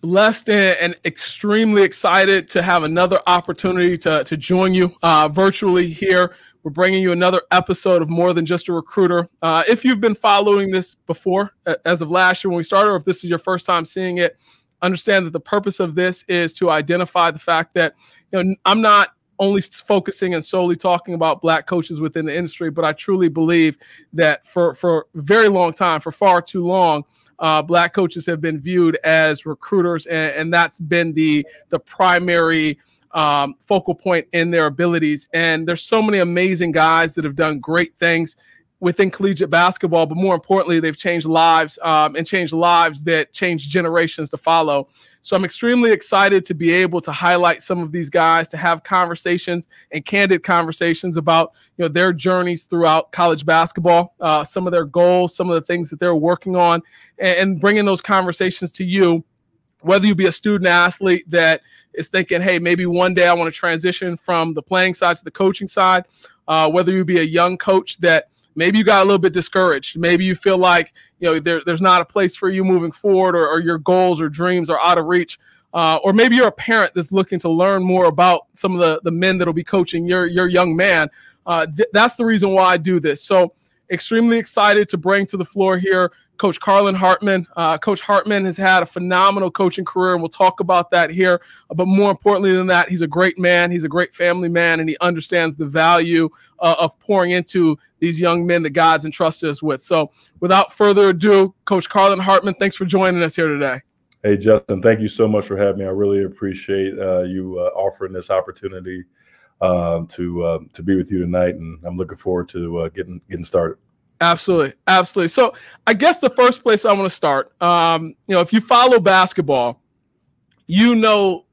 blessed and, extremely excited to have another opportunity to, to join you uh, virtually here. We're bringing you another episode of More Than Just a Recruiter. Uh, if you've been following this before, as of last year when we started, or if this is your first time seeing it, understand that the purpose of this is to identify the fact that you know I'm not only focusing and solely talking about black coaches within the industry, but I truly believe that for for very long time, for far too long, uh, black coaches have been viewed as recruiters, and, and that's been the the primary um, focal point in their abilities. And there's so many amazing guys that have done great things within collegiate basketball, but more importantly, they've changed lives um, and changed lives that change generations to follow. So I'm extremely excited to be able to highlight some of these guys, to have conversations and candid conversations about you know their journeys throughout college basketball, uh, some of their goals, some of the things that they're working on, and, and bringing those conversations to you whether you be a student athlete that is thinking, hey, maybe one day I want to transition from the playing side to the coaching side, uh, whether you be a young coach that maybe you got a little bit discouraged, maybe you feel like you know there, there's not a place for you moving forward, or, or your goals or dreams are out of reach. Uh, or maybe you're a parent that's looking to learn more about some of the, the men that'll be coaching your your young man. Uh, th- that's the reason why I do this. So extremely excited to bring to the floor here Coach Carlin Hartman. Uh, Coach Hartman has had a phenomenal coaching career, and we'll talk about that here. But more importantly than that, he's a great man. He's a great family man, and he understands the value uh, of pouring into these young men that God's entrusted us with. So, without further ado, Coach Carlin Hartman, thanks for joining us here today. Hey, Justin, thank you so much for having me. I really appreciate uh, you uh, offering this opportunity um, to uh, to be with you tonight, and I'm looking forward to uh, getting getting started. Absolutely, absolutely. So I guess the first place I want to start, um, you know, if you follow basketball, you know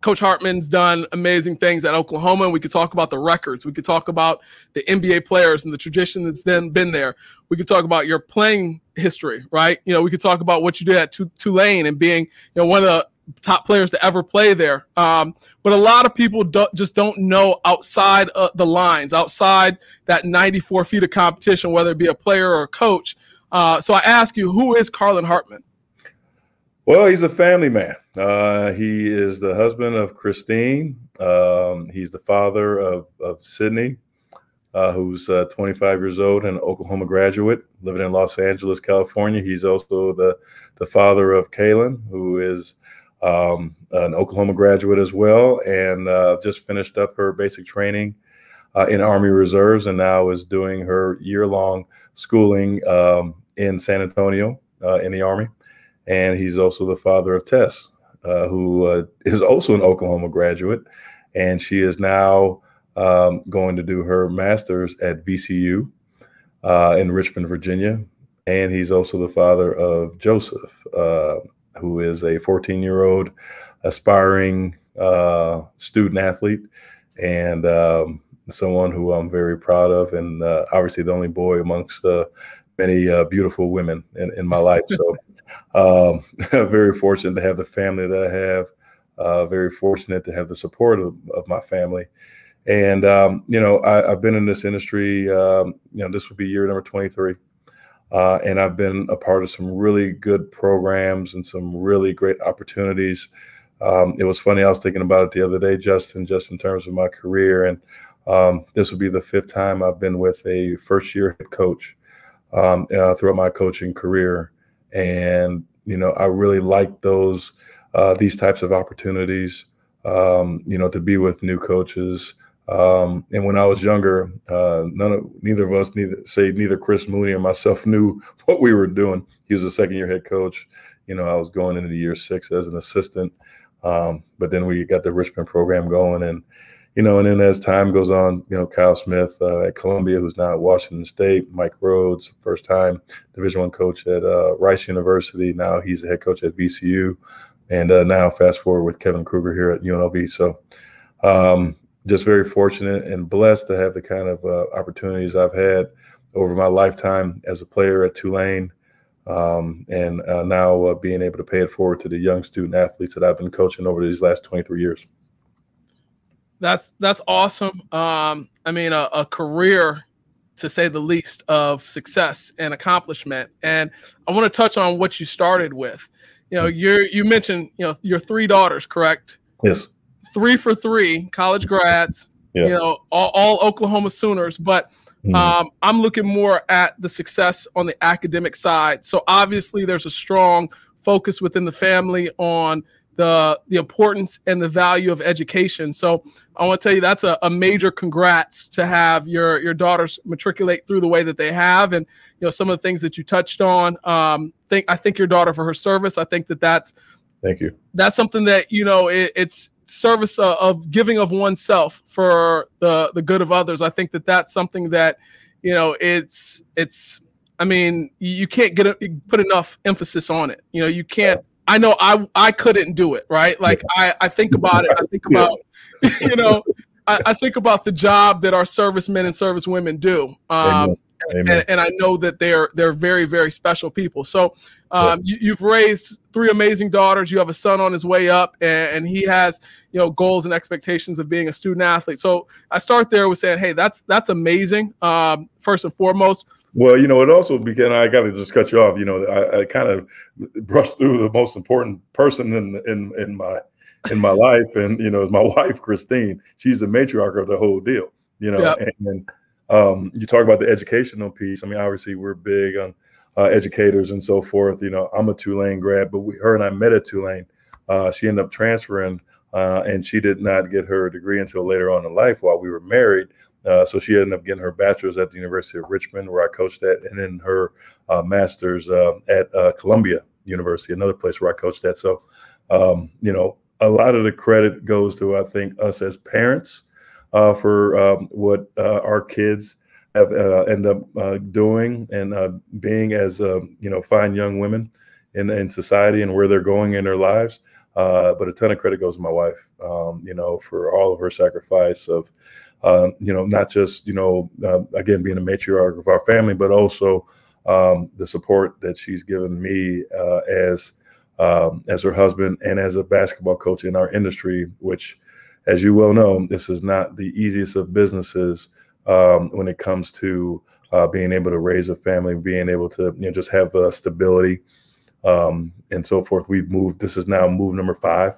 Coach Hartman's done amazing things at Oklahoma, and we could talk about the records. We could talk about the NBA players and the tradition that's then been there. We could talk about your playing history, right? You know, we could talk about what you did at Tulane and being, you know, one of the top players to ever play there. Um, but a lot of people do, just don't know outside the lines, outside that 94 feet of competition, whether it be a player or a coach. Uh, so I ask you, who is Carlin Hartman? Well, he's a family man. Uh, he is the husband of Christine. Um, he's the father of, of Sydney, uh, who's uh, 25 years old and an Oklahoma graduate living in Los Angeles, California. He's also the, the father of Kaylin, who is um, an Oklahoma graduate as well, and uh, just finished up her basic training uh, in Army Reserves, and now is doing her year-long schooling um, in San Antonio uh, in the Army. And he's also the father of Tess, uh, who uh, is also an Oklahoma graduate, and she is now um, going to do her master's at VCU uh, in Richmond, Virginia. And he's also the father of Joseph, who is a 14 year old aspiring uh, student athlete and um, someone who I'm very proud of, and uh, obviously the only boy amongst uh, many uh, beautiful women in, in, my life. So, um, very fortunate to have the family that I have. Uh, very fortunate to have the support of, of my family. And um, you know, I, have been in this industry. Um, you know, this will be year number 23. Uh, and I've been a part of some really good programs and some really great opportunities. Um, it was funny, I was thinking about it the other day, Justin, just in terms of my career. And um, this will be the fifth time I've been with a first year head coach um, uh, throughout my coaching career. And, you know, I really like those, uh, these types of opportunities, um, you know, to be with new coaches. Um, and when I was younger, uh, none of neither of us, neither say neither Chris Mooney or myself knew what we were doing. He was a second year head coach. You know, I was going into year six as an assistant. Um, but then we got the Richmond program going, and you know, and then as time goes on, you know, Kyle Smith uh, at Columbia, who's now at Washington State, Mike Rhoades, first time Division One coach at uh, Rice University. Now he's the head coach at VCU, and uh, now fast forward with Kevin Kruger here at UNLV. So. Um, just very fortunate and blessed to have the kind of uh, opportunities I've had over my lifetime as a player at Tulane, um, and uh, now uh, being able to pay it forward to the young student athletes that I've been coaching over these last 23 years. That's that's awesome. Um, I mean, a, a career to say the least of success and accomplishment. And I want to touch on what you started with. you know, you're you mentioned you know your three daughters, correct? Yes. Three for three, college grads. Yeah. You know, all, all Oklahoma Sooners, but mm-hmm. um, I'm looking more at the success on the academic side. So obviously, there's a strong focus within the family on the the importance and the value of education. So I want to tell you that's a, a, major congrats to have your your daughters matriculate through the way that they have, and you know some of the things that you touched on. Um, think I think your daughter for her service. I think that that's thank you. That's something that you know it, it's service of, of giving of oneself for the the good of others. I think that that's something that you know it's it's. I mean, you can't get a, put enough emphasis on it. You know, you can't I know I I couldn't do it, right? Like I, I think about it. I think about, you know, I, I think about the job that our servicemen and servicewomen do. Um, and, and, I know that they're they're very very special people. So um, yeah. you, have raised three amazing daughters. You have a son on his way up, and, and, he has you know goals and expectations of being a student athlete. So I start there with saying, hey, that's that's amazing. Um, first and foremost, well, you know, it also began. I got to just cut you off. You know, I, I kind of brushed through the most important person in in in my in my life, and you know, is my wife Christine. She's the matriarch of the whole deal. You know, yep. and, and um, you talk about the educational piece. I mean, obviously, we're big on uh, educators and so forth. You know, I'm a Tulane grad, but we, her and I met at Tulane. Uh, she ended up transferring, uh, and she did not get her degree until later on in life while we were married. Uh, so she ended up getting her bachelor's at the University of Richmond, where I coached at, and then her uh, master's uh, at Columbia University, another place where I coached at. So, um, you know, a lot of the credit goes to I think us as parents uh, for um, what uh, our kids have end up doing and being as um, you know fine young women in in society and where they're going in their lives. but a ton of credit goes to my wife, um, you know, for all of her sacrifice of uh, you know, not just, you know, uh, again, being a matriarch of our family, but also um, the support that she's given me uh, as um, as her husband and as a basketball coach in our industry, which, as you well know, this is not the easiest of businesses um, when it comes to uh, being able to raise a family, being able to you know just have uh, stability um, and so forth. We've moved. This is now move number five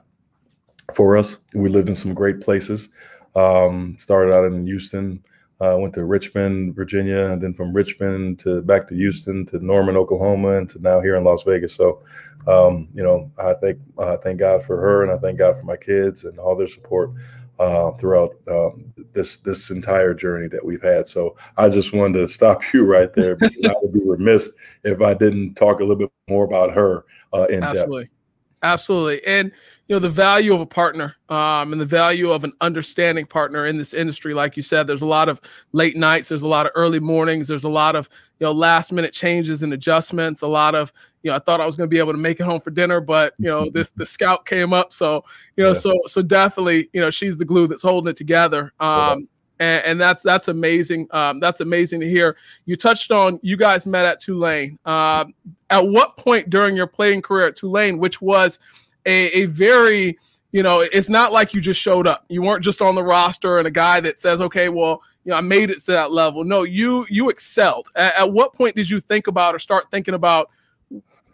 for us. We lived in some great places. Um, started out in Houston, uh, went to Richmond, Virginia, and then from Richmond to back to Houston to Norman, Oklahoma, and to now here in Las Vegas. So, um, you know, I thank uh, thank God for her, and I thank God for my kids and all their support uh, throughout um, this this entire journey that we've had. So, I just wanted to stop you right there because I would be remiss if I didn't talk a little bit more about her uh, in Absolutely. depth. Absolutely. And you know the value of a partner um, and the value of an understanding partner in this industry like you said there's a lot of late nights there's a lot of early mornings there's a lot of you know last minute changes and adjustments a lot of you know i thought i was going to be able to make it home for dinner but you know this the scout came up so you know yeah. so so definitely you know she's the glue that's holding it together um, and, and, that's that's amazing. Um, that's amazing to hear. You touched on you guys met at Tulane. Um, at what point during your playing career at Tulane, which was a, a very you know, it's not like you just showed up. You weren't just on the roster and a guy that says, "Okay, well, you know, I made it to that level." No, you you excelled. At, at, what point did you think about or start thinking about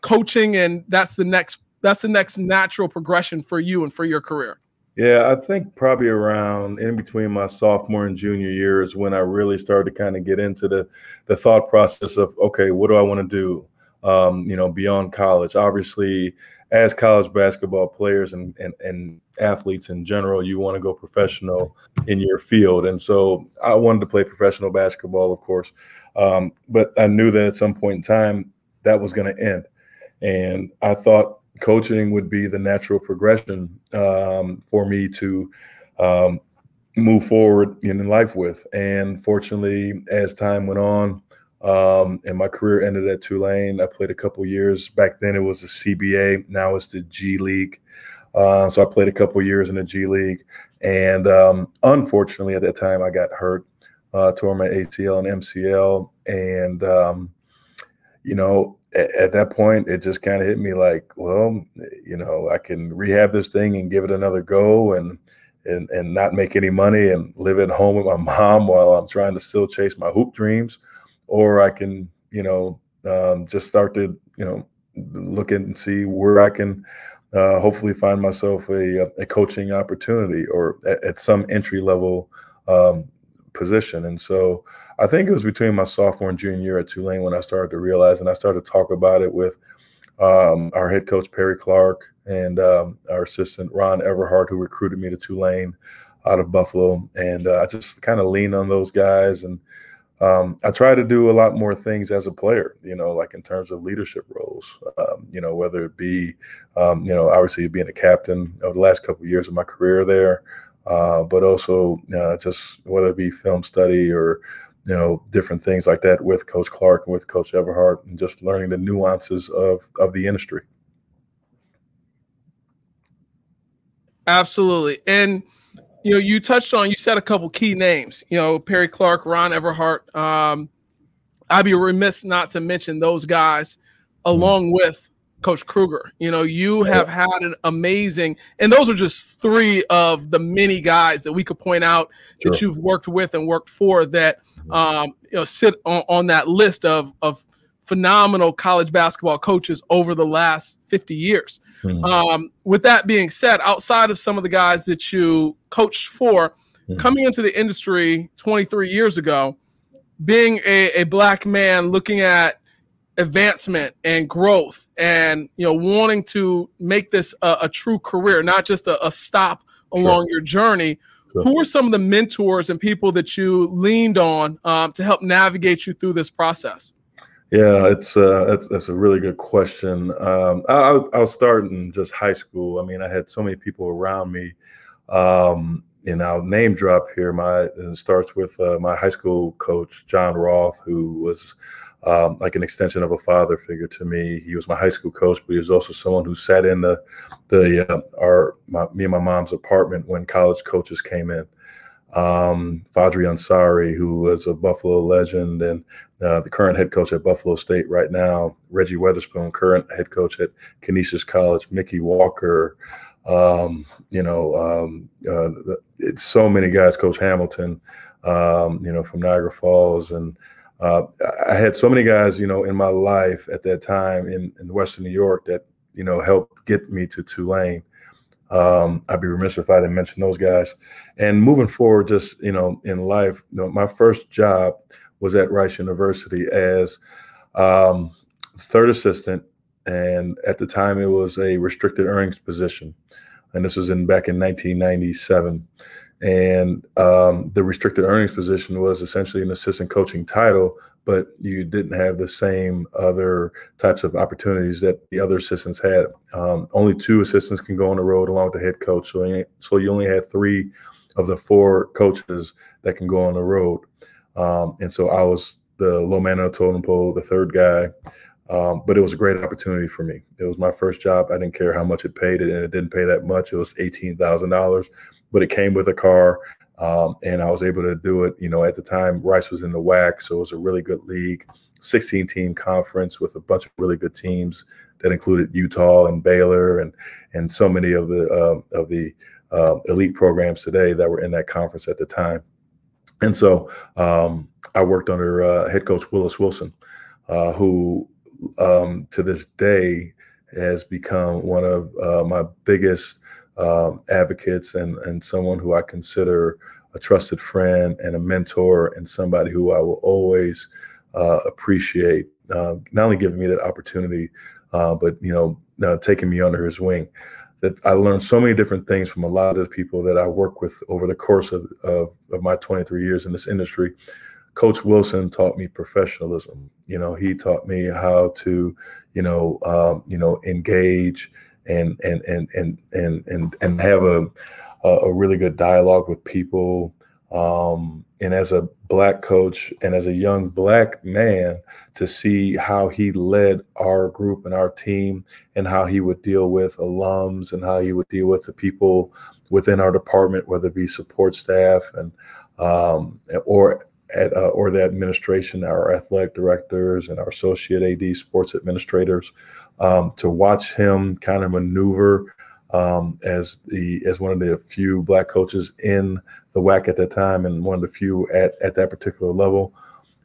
coaching, and that's the next that's the next natural progression for you and for your career? Yeah, I think probably around in between my sophomore and junior years when I really started to kind of get into the the thought process of okay, what do I want to do? Um, you know, beyond college. Obviously, as college basketball players and, and, and athletes in general, you want to go professional in your field. And so I wanted to play professional basketball, of course. Um, but I knew that at some point in time that was going to end. And I thought coaching would be the natural progression um, for me to um, move forward in life with. And fortunately, as time went on, um, and my career ended at Tulane. I played a couple years. Back then, it was the CBA. Now it's the G League. Uh, so I played a couple years in the G League, and um, unfortunately, at that time, I got hurt, uh, tore my ACL and MCL, and um, you know, at, at that point, it just kind of hit me like, well, you know, I can rehab this thing and give it another go and and and not make any money and live at home with my mom while I'm trying to still chase my hoop dreams, or I can, you know, um, just start to, you know, look and see where I can uh, hopefully find myself a, a coaching opportunity or at, at some entry level um, position. And so I think it was between my sophomore and junior year at Tulane when I started to realize, and I started to talk about it with um, our head coach Perry Clark and um, our assistant Ron Everhart, who recruited me to Tulane out of Buffalo. And uh, I just kind of leaned on those guys and um, I try to do a lot more things as a player, you know, like in terms of leadership roles, um, you know, whether it be, um, you know, obviously being a captain over the last couple of years of my career there, uh, but also uh, just whether it be film study or, you know, different things like that with Coach Clark and with Coach Everhart and just learning the nuances of, of the industry. Absolutely. And, you know, you touched on, you said a couple key names, you know, Perry Clark, Ron Everhart. Um, I'd be remiss not to mention those guys along with Coach Kruger. You know, you have had an amazing, and those are just three of the many guys that we could point out sure. that you've worked with and worked for that, um, you know, sit on, on that list of, of phenomenal college basketball coaches over the last 50 years. Mm-hmm. Um, with that being said, outside of some of the guys that you coached for, mm-hmm. coming into the industry 23 years ago, being a, a black man looking at advancement and growth and you know wanting to make this a, a true career not just a, a stop along sure. your journey sure. who are some of the mentors and people that you leaned on um, to help navigate you through this process yeah, it's uh, that's that's a really good question. Um, I'll, I'll start in just high school. I mean, I had so many people around me. Um, and I'll name drop here. My it starts with uh, my high school coach John Roth, who was um, like an extension of a father figure to me. He was my high school coach, but he was also someone who sat in the the uh, our my, me and my mom's apartment when college coaches came in um, Fajri Ansari, who was a Buffalo legend and uh, the current head coach at Buffalo State right now, Reggie Witherspoon, current head coach at Canisius College, Mickey Walker, um, you know, um, uh, it's so many guys, Coach Hamilton, um, you know, from Niagara Falls. And uh, I had so many guys, you know, in my life at that time in, in Western New York that, you know, helped get me to Tulane. Um, I'd be remiss if I didn't mention those guys. And moving forward, just you know, in life, you know, my first job was at Rice University as um, third assistant, and at the time it was a restricted earnings position, and this was in back in 1997. And um, the restricted earnings position was essentially an assistant coaching title, but you didn't have the same other types of opportunities that the other assistants had. Um, only two assistants can go on the road along with the head coach, so you, so you only had three of the four coaches that can go on the road. Um, and so I was the low man on the totem pole, the third guy. Um, but it was a great opportunity for me. It was my first job. I didn't care how much it paid, and it didn't pay that much. It was eighteen thousand dollars, but it came with a car. Um, and I was able to do it. You know, at the time, Rice was in the WAC, so it was a really good league, 16 team conference with a bunch of really good teams that included Utah and Baylor and and so many of the uh, of the uh, elite programs today that were in that conference at the time. And so um, I worked under uh, head coach Willis Wilson, uh, who um, to this day has become one of uh, my biggest um, advocates and and someone who I consider a trusted friend and a mentor and somebody who I will always uh, appreciate uh, not only giving me that opportunity, uh, but you know uh, taking me under his wing. That I learned so many different things from a lot of the people that I work with over the course of, of, of my 23 years in this industry. Coach Wilson taught me professionalism. You know, he taught me how to, you know, um, you know, engage and and and and and and, and have a a really good dialogue with people. Um, and as a black coach and as a young black man, to see how he led our group and our team, and how he would deal with alums and how he would deal with the people within our department, whether it be support staff and um, or at, uh, or the administration, our athletic directors and our associate AD sports administrators, um, to watch him kind of maneuver um, as the as one of the few black coaches in the WAC at that time, and one of the few at at that particular level,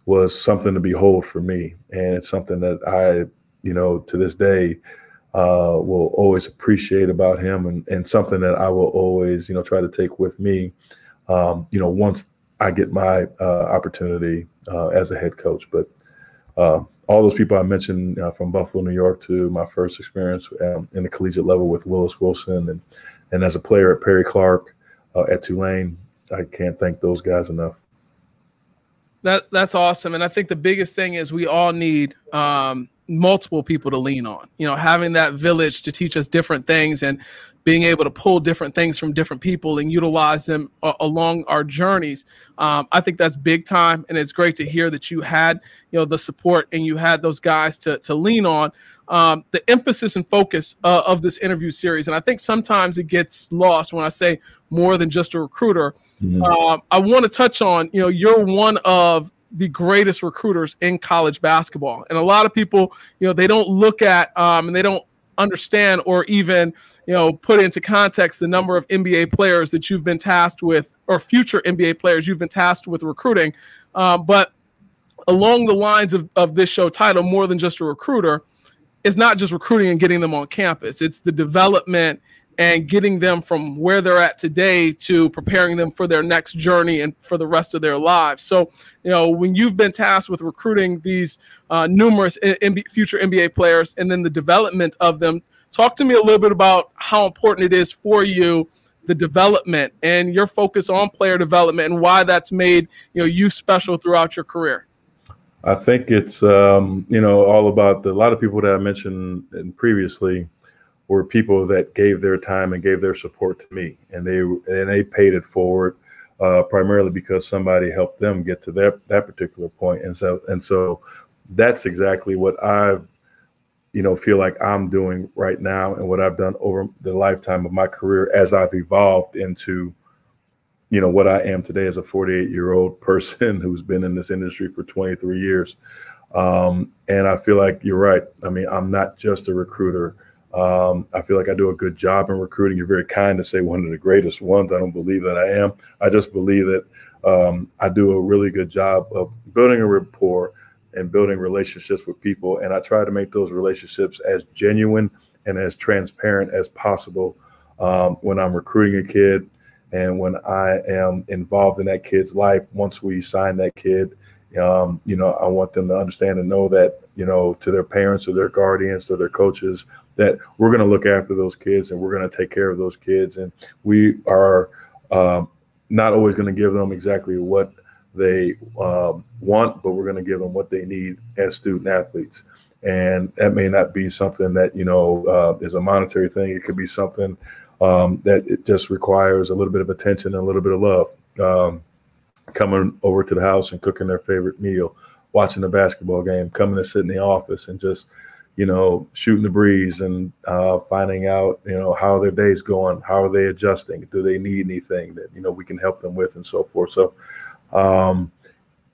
was something to behold for me, and it's something that I you know, to this day, uh, will always appreciate about him and, and something that I will always, you know, try to take with me, um, you know, once I get my uh, opportunity uh, as a head coach. But uh, all those people I mentioned uh, from Buffalo, New York to my first experience um, in the collegiate level with Willis Wilson and, and as a player at Perry Clark uh, at Tulane, I can't thank those guys enough. That that's awesome, and I think the biggest thing is we all need um, multiple people to lean on. You know, having that village to teach us different things and being able to pull different things from different people and utilize them along our journeys. Um, I think that's big time, and it's great to hear that you had you know the support and you had those guys to to lean on. Um, the emphasis and focus uh, of this interview series, and I think sometimes it gets lost when I say more than just a recruiter. Mm-hmm. Uh, I want to touch on you know you're one of the greatest recruiters in college basketball. And a lot of people, you know, they don't look at um, and they don't understand or even, you know, put into context the number of NBA players that you've been tasked with or future NBA players you've been tasked with recruiting. Um, but along the lines of, of this show title, more than just a recruiter, it's not just recruiting and getting them on campus. It's the development and getting them from where they're at today to preparing them for their next journey and for the rest of their lives. So, you know, when you've been tasked with recruiting these uh, numerous future NBA players and then the development of them, talk to me a little bit about how important it is for you the development and your focus on player development and why that's made you know you special throughout your career. I think it's um, you know all about the, a lot of people that I mentioned previously were people that gave their time and gave their support to me, and they and they paid it forward uh, primarily because somebody helped them get to that that particular point, and so and so that's exactly what I've you know feel like I'm doing right now, and what I've done over the lifetime of my career as I've evolved into you know what I am today as a 48 year old person who's been in this industry for 23 years. Um, and I feel like you're right. I mean, I'm not just a recruiter. Um, I feel like I do a good job in recruiting. You're very kind to say one of the greatest ones. I don't believe that I am. I just believe that um, I do a really good job of building a rapport and building relationships with people. And I try to make those relationships as genuine and as transparent as possible um, when I'm recruiting a kid and when I am involved in that kid's life. Once we sign that kid, um, you know, I want them to understand and know that, you know, to their parents or their guardians, to their coaches, that we're going to look after those kids and we're going to take care of those kids. And we are um, not always going to give them exactly what they um, want, but we're going to give them what they need as student athletes. And that may not be something that, you know, uh, is a monetary thing. It could be something um, that it just requires a little bit of attention and a little bit of love. Um, coming over to the house and cooking their favorite meal, watching the basketball game, coming to sit in the office and just – you know, shooting the breeze and uh, finding out, you know, how their day's going, how are they adjusting, do they need anything that you know we can help them with, and so forth. So, um,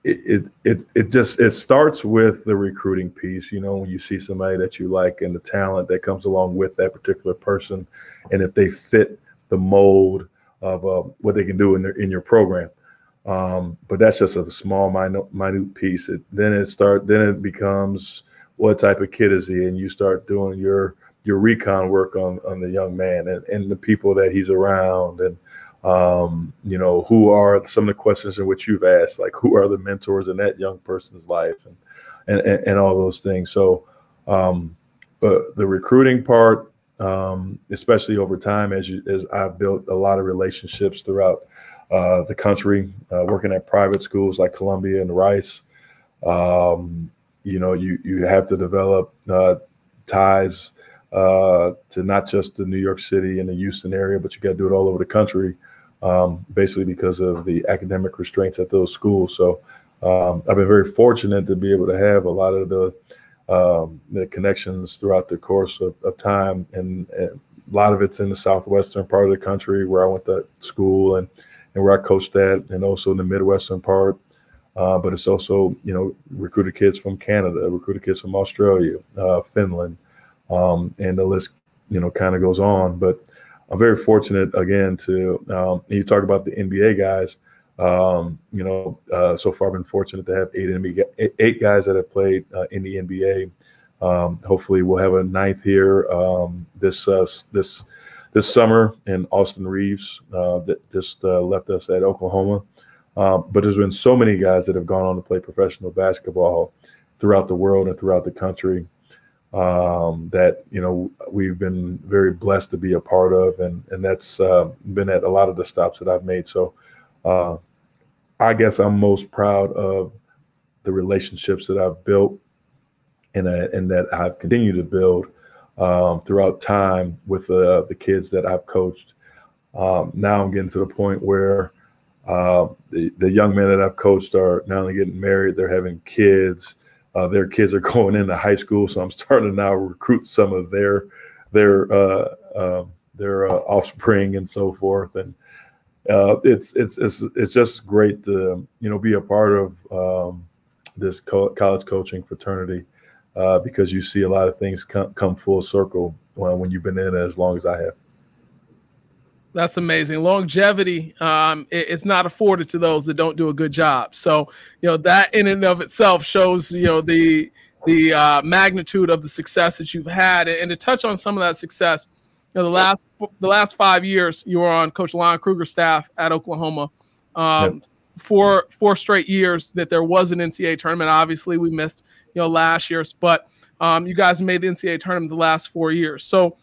it, it it just it starts with the recruiting piece. You know, when you see somebody that you like and the talent that comes along with that particular person, and if they fit the mold of uh, what they can do in their in your program. Um, but that's just a small minute minute piece. It, then it start then it becomes what type of kid is he, and you start doing your your recon work on on the young man and, and the people that he's around and um, you know who are some of the questions in which you've asked like who are the mentors in that young person's life and and, and, and all those things. So um, but the recruiting part um, especially over time as you as I've built a lot of relationships throughout uh, the country uh, working at private schools like Columbia and Rice um, you know you you have to develop uh, ties uh, to not just the New York City and the Houston area, but you got to do it all over the country, um, basically because of the academic restraints at those schools. So um, I've been very fortunate to be able to have a lot of the um, the connections throughout the course of, of time, and, and, a lot of it's in the southwestern part of the country where I went to school and and where I coached at, and also in the midwestern part uh, but it's also, you know, recruited kids from Canada, recruited kids from Australia, uh, Finland, um, and the list, you know, kind of goes on. But I'm very fortunate again to. Um, you talk about the NBA guys. Um, you know, uh, so far I've been fortunate to have eight NBA, eight guys that have played uh, in the NBA. Um, hopefully, we'll have a ninth here um, this uh, this this summer. And Austin Reaves uh, that just uh, left us at Oklahoma. Um, but there's been so many guys that have gone on to play professional basketball throughout the world and throughout the country um, that you know we've been very blessed to be a part of, and and that's uh, been at a lot of the stops that I've made. So uh, I guess I'm most proud of the relationships that I've built and, uh, and that I've continued to build um, throughout time with uh, the kids that I've coached. Um, now I'm getting to the point where uh, the, the young men that I've coached are not only getting married, they're having kids. Uh, their kids are going into high school, so I'm starting to now recruit some of their their uh, um, their uh, offspring and so forth. And uh, it's it's it's it's just great to you know be a part of um, this co- college coaching fraternity uh, because you see a lot of things come, come full circle when, when you've been in it as long as I have. That's amazing. Longevity um, it, it's not afforded to those that don't do a good job. So you know that in and of itself shows you know the the uh, magnitude of the success that you've had, and to touch on some of that success you know, the last the last five years you were on Coach Lon Kruger's staff at Oklahoma. Um, yep. Four four straight years that there was an NCAA tournament. Obviously, we missed you know last year's, but um, you guys made the NCAA tournament the last four years. So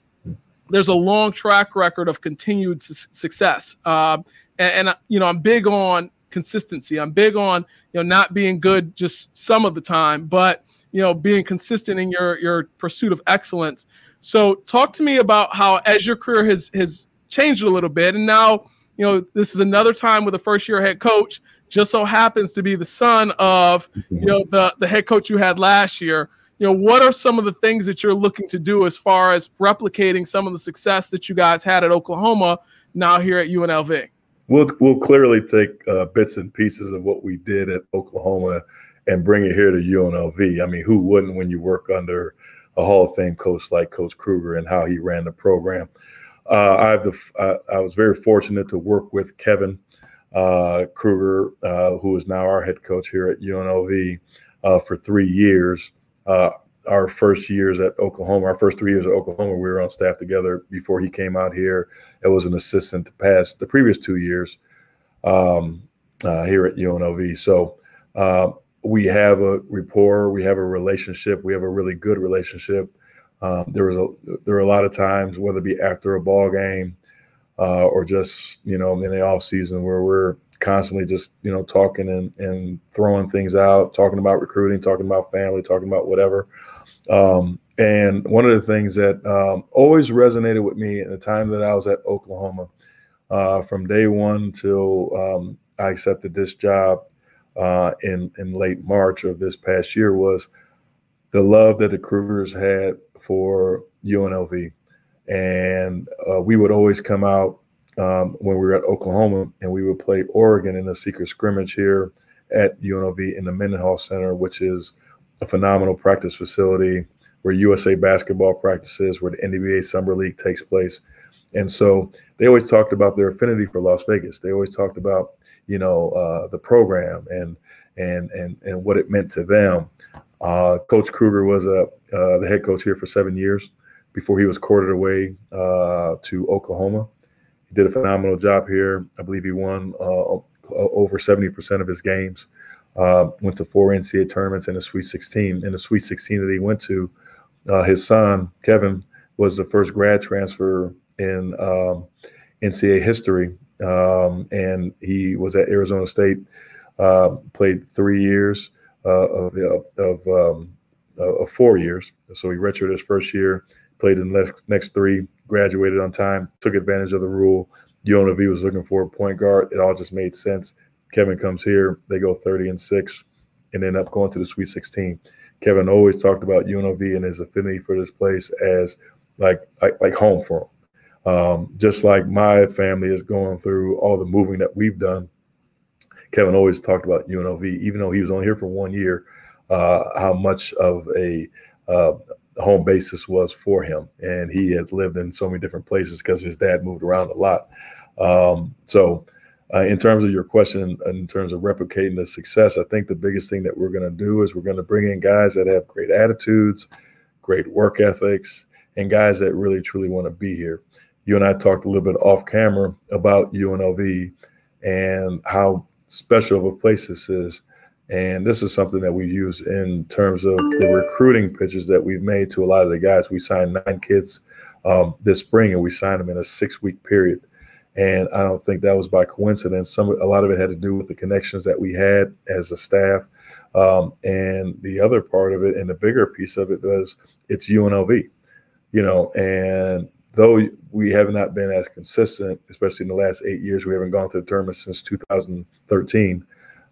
there's a long track record of continued su- success. Um, and, and you know, I'm big on consistency. I'm big on you know not being good just some of the time, but you know being consistent in your your pursuit of excellence. So talk to me about how as your career has has changed a little bit, and now you know this is another time with a first year head coach. Just so happens to be the son of you know the the head coach you had last year. You know what are some of the things that you're looking to do as far as replicating some of the success that you guys had at Oklahoma now here at UNLV? We'll we'll clearly take uh, bits and pieces of what we did at Oklahoma and bring it here to UNLV. I mean, who wouldn't when you work under a Hall of Fame coach like Coach Kruger and how he ran the program. Uh, I have the I, I, was very fortunate to work with Kevin uh, Kruger, uh, who is now our head coach here at UNLV, uh, for three years. Uh, our first years at Oklahoma, our first three years at Oklahoma, we were on staff together before he came out here. It was an assistant to pass the previous two years um, uh, here at UNLV. So we have a rapport, we have a relationship, we have a really good relationship. Um, there was a there were a lot of times, whether it be after a ball game uh, or just you know in the off season, where we're constantly just you know talking and, and throwing things out, talking about recruiting, talking about family, talking about whatever. Um, and one of the things that um, always resonated with me in the time that I was at Oklahoma, uh, from day one till um, I accepted this job uh, in in late March of this past year was the love that the Krugers had for UNLV, and uh, we would always come out um, when we were at Oklahoma, and we would play Oregon in a secret scrimmage here at UNLV in the Mendenhall Center, which is a phenomenal practice facility where USA basketball practices, where the NBA Summer League takes place. And so they always talked about their affinity for Las Vegas. They always talked about you know uh, the program and and and and what it meant to them. Uh, coach Kruger was a uh, the head coach here for seven years before he was courted away uh, to Oklahoma. Did a phenomenal job here. I believe he won uh, over seventy percent of his games. Uh, went to four NCAA tournaments and a Sweet 16. In the Sweet 16 that he went to, his son Kevin was the first grad transfer in um, NCAA history um, and he was at Arizona State. Uh, played three years uh, of of, um, of four years. So he redshirted his first year, played in the next, three, graduated on time, took advantage of the rule. UNLV was looking for a point guard. It all just made sense. Kevin comes here, they go 30 and six, and end up going to the Sweet 16. Kevin always talked about UNLV and his affinity for this place as like like, like home for him. Um, just like my family is going through all the moving that we've done. Kevin always talked about UNLV, even though he was only here for one year, uh, how much of a uh, home basis was for him. And he has lived in so many different places because his dad moved around a lot. Um, so, uh, in terms of your question, in terms of replicating the success, I think the biggest thing that we're going to do is we're going to bring in guys that have great attitudes, great work ethics, and guys that really truly want to be here. You and I talked a little bit off camera about UNLV and how special of a place this is. And this is something that we use in terms of the recruiting pitches that we've made to a lot of the guys. We signed nine kids um, this spring, and we signed them in a six-week period. And I don't think that was by coincidence. Some a lot of it had to do with the connections that we had as a staff, um, and the other part of it, and the bigger piece of it was it's UNLV, you know. And though we have not been as consistent, especially in the last eight years, we haven't gone to the tournament since 2013.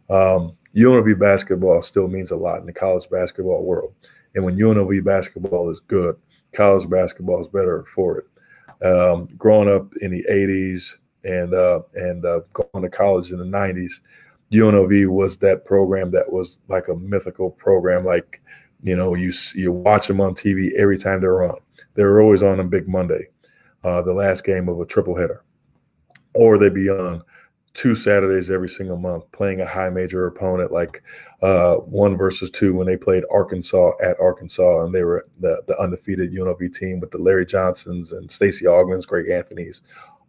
Um, UNLV basketball still means a lot in the college basketball world. And when UNLV basketball is good, college basketball is better for it. Um, growing up in the 80s and uh, and uh, going to college in the 90s, UNLV was that program that was like a mythical program. Like, you know, you you watch them on TV every time they're on. They're always on on Big Monday, uh, the last game of a triple header, or they'd be on two Saturdays every single month, playing a high major opponent like uh, one versus two when they played Arkansas at Arkansas, and they were the, the undefeated UNLV team with the Larry Johnsons and Stacey Augmons, Greg Anthony's,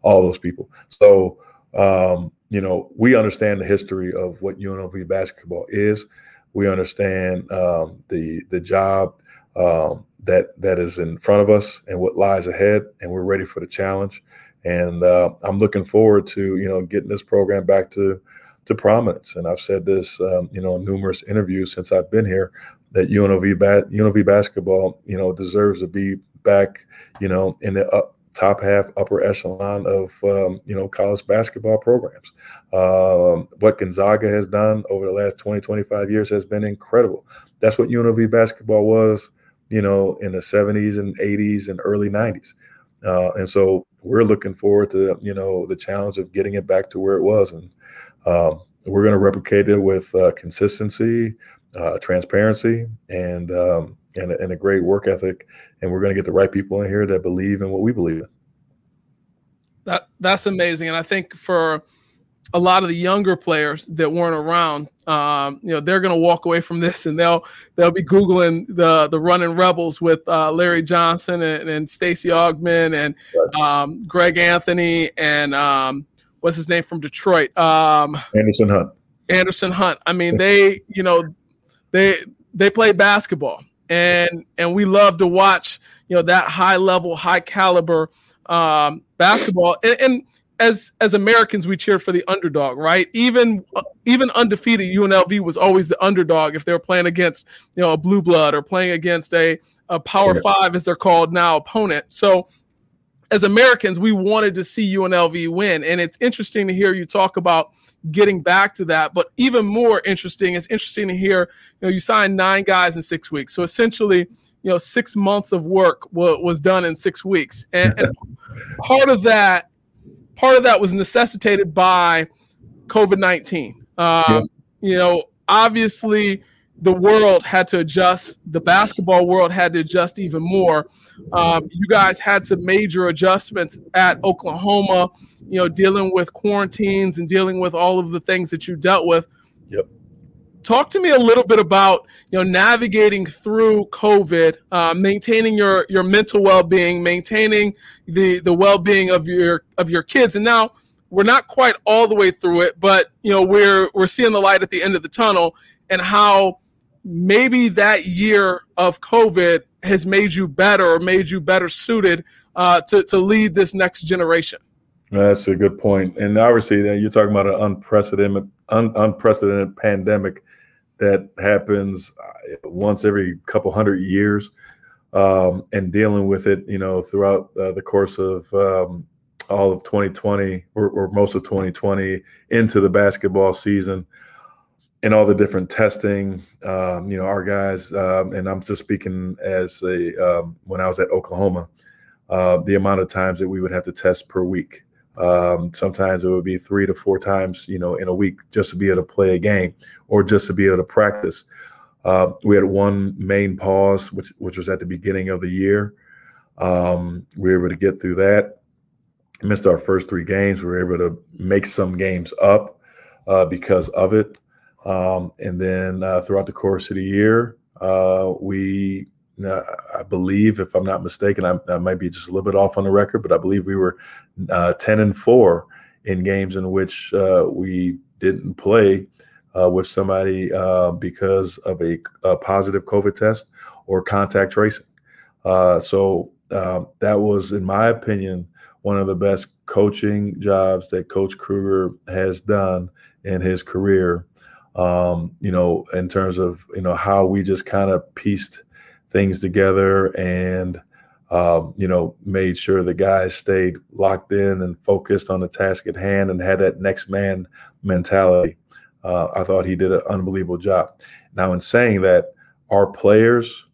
all those people. So, um, you know, we understand the history of what UNLV basketball is. We understand um, the the job um, that that is in front of us and what lies ahead, and we're ready for the challenge and uh, I'm looking forward to you know getting this program back to to prominence. And I've said this um, you know in numerous interviews since I've been here that UNLV UNLV basketball you know deserves to be back you know in the up, top half upper echelon of um, you know college basketball programs. Um, what Gonzaga has done over the last 20 25 years has been incredible. That's what UNLV basketball was you know in the 70s and 80s and early 90s. Uh, and so we're looking forward to you know the challenge of getting it back to where it was, and um, we're going to replicate it with uh, consistency, uh, transparency, and, um, and and a great work ethic. And we're going to get the right people in here that believe in what we believe in. That that's amazing, and I think for a lot of the younger players that weren't around, um, you know, they're going to walk away from this and they'll they'll be googling the the running rebels with uh, Larry Johnson and, and Stacey Augmon and um, Greg Anthony and um, what's his name from Detroit, um, Anderson Hunt. Anderson Hunt. I mean, they you know they they play basketball and and we love to watch you know that high level, high caliber um, basketball and, and as as Americans, we cheer for the underdog, right? Even even undefeated UNLV was always the underdog if they were playing against you know a blue blood or playing against a a Power Five as they're called now opponent. So as Americans, we wanted to see UNLV win, and it's interesting to hear you talk about getting back to that. But even more interesting, it's interesting to hear you know you signed nine guys in six weeks, so essentially you know six months of work was, was done in six weeks, and, and part of that part of that was necessitated by COVID 19. Um, yeah. You know, obviously, the world had to adjust, the basketball world had to adjust even more. Um, you guys had some major adjustments at Oklahoma, you know, dealing with quarantines and dealing with all of the things that you dealt with. Yep talk to me a little bit about you know navigating through covid uh, maintaining your your mental well-being maintaining the the well-being of your of your kids and now we're not quite all the way through it but you know we're we're seeing the light at the end of the tunnel and how maybe that year of covid has made you better or made you better suited uh, to, to lead this next generation that's a good point. And obviously, you're talking about an unprecedented, un, unprecedented pandemic that happens uh, once every couple hundred years, um, and dealing with it, you know, throughout uh, the course of um, all of 2020 or, or, most of 2020 into the basketball season, and all the different testing. Um, you know, our guys, um, and I'm just speaking as a um, when I was at Oklahoma, uh, the amount of times that we would have to test per week. Um, sometimes it would be three to four times, you know, in a week just to be able to play a game or just to be able to practice. Uh, we had one main pause, which which was at the beginning of the year. Um, we were able to get through that. Missed our first three games. We were able to make some games up uh, because of it. Um, and then uh, throughout the course of the year, I believe, if I'm not mistaken, I, I, might be just a little bit off on the record, but I believe we were uh, 10 and four in games in which uh, we didn't play uh, with somebody uh, because of a, a, positive COVID test or contact tracing. Uh, so um, that was, in my opinion, one of the best coaching jobs that Coach Kruger has done in his career. Um, you know, in terms of you know how we just kind of pieced things together and um, you know made sure the guys stayed locked in and focused on the task at hand and had that next man mentality. Uh, I thought he did an unbelievable job. Now, in saying that, our players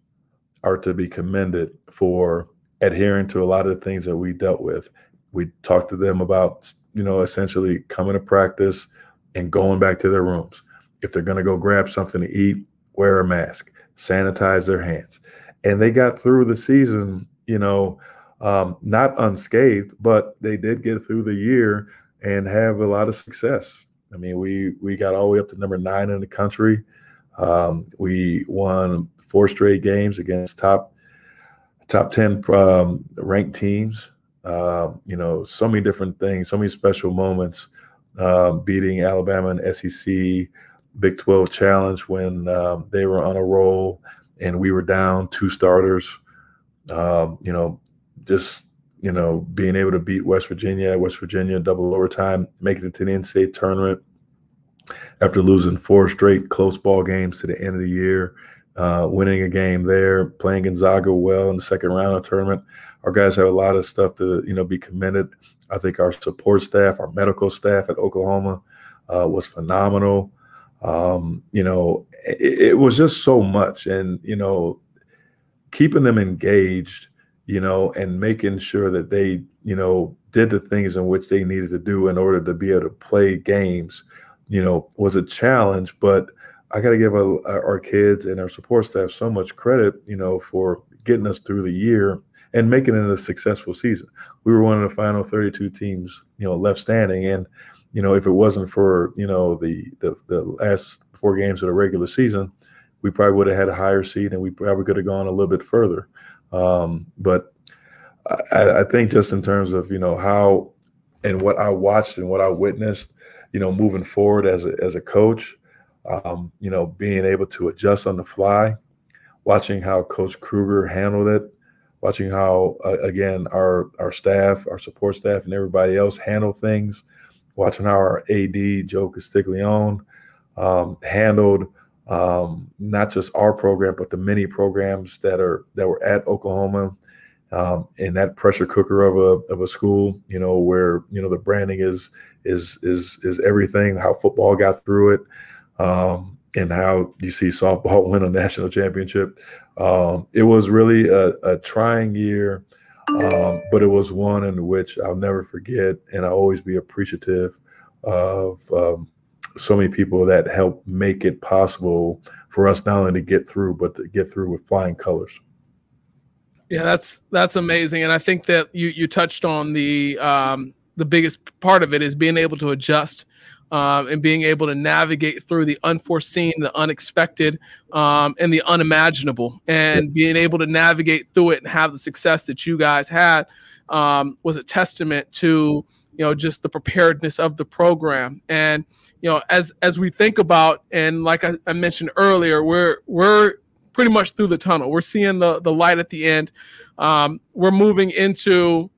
are to be commended for adhering to a lot of the things that we dealt with. We talked to them about, you know, essentially coming to practice and going back to their rooms. If they're going to go grab something to eat, wear a mask, sanitize their hands. And they got through the season, you know, um, not unscathed, but they did get through the year and have a lot of success. I mean, we we got all the way up to number nine in the country. Um, we won four straight games against top top 10 um, ranked teams. Uh, you know, so many different things, so many special moments. Uh, beating Alabama and SEC Big 12 Challenge when um, they were on a roll and we were down two starters. Um, you know, just you know, being able to beat West Virginia, West Virginia double overtime, making it to the NCAA tournament after losing four straight close ball games to the end of the year uh, winning a game there, playing Gonzaga well in the second round of the tournament. Our guys have a lot of stuff to you know be commended. I think our support staff, our medical staff at Oklahoma, uh, was phenomenal. Um, you know, it, it, was just so much, and you know, keeping them engaged, you know, and making sure that they you know did the things in which they needed to do in order to be able to play games, you know, was a challenge, but I got to give our, our kids and our support staff so much credit, you know, for getting us through the year and making it a successful season. We were one of the final 32 teams, you know, left standing. And, you know, if it wasn't for, you know, the the, the last four games of the regular season, we probably would have had a higher seed and we probably could have gone a little bit further. Um, but I, I think just in terms of, you know, how and what I watched and what I witnessed, you know, moving forward as a, as a coach, um, you know, being able to adjust on the fly, watching how Coach Kruger handled it, watching how uh, again our our staff, our support staff, and everybody else handle things, watching how our AD Joe Castiglione um, handled um, not just our program, but the many programs that are that were at Oklahoma. Um, and that pressure cooker of a of a school, you know, where you know the branding is is is is everything. How football got through it, um, and how you see softball win a national championship. Um, it was really a, a trying year, um, but it was one in which I'll never forget, and I'll always be appreciative of um, so many people that helped make it possible for us not only to get through, but to get through with flying colors. Yeah, that's that's amazing, and I think that you you touched on the um, the biggest part of it is being able to adjust um, and being able to navigate through the unforeseen, the unexpected, um, and the unimaginable, and being able to navigate through it and have the success that you guys had um, was a testament to you know just the preparedness of the program. And you know, as as we think about and like I, I mentioned earlier, we're we're pretty much through the tunnel. We're seeing the the light at the end. Um, we're moving into